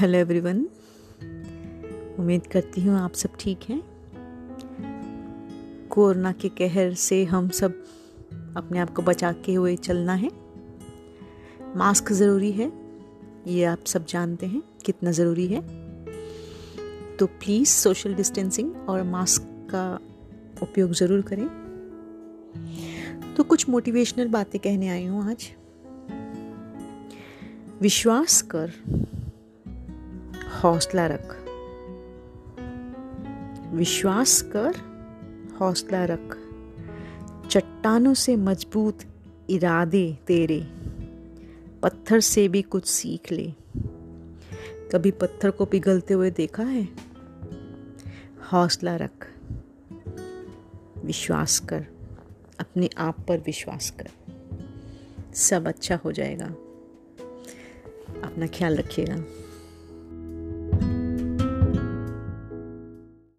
Hello everyone. उम्मीद करती हूँ आप सब ठीक हैं। कोरोना के कहर से हम सब अपने आप को बचा के हुए चलना है। मास्क ज़रूरी है, ये आप सब जानते हैं, कितना ज़रूरी है। तो प्लीज़ सोशल डिस्टेंसिंग और मास्क का उपयोग ज़रूर करें। तो कुछ मोटिवेशनल बातें कहने आई हूँ आज। विश्वास कर। हौसला रख। विश्वास कर, हौसला रख। चट्टानों से मज़बूत इरादे तेरे। पत्थर से भी कुछ सीख ले। कभी पत्थर को पिघलते हुए देखा है? हौसला रख। विश्वास कर। अपने आप पर विश्वास कर। सब अच्छा हो जाएगा। अपना ख्याल रखिएगा।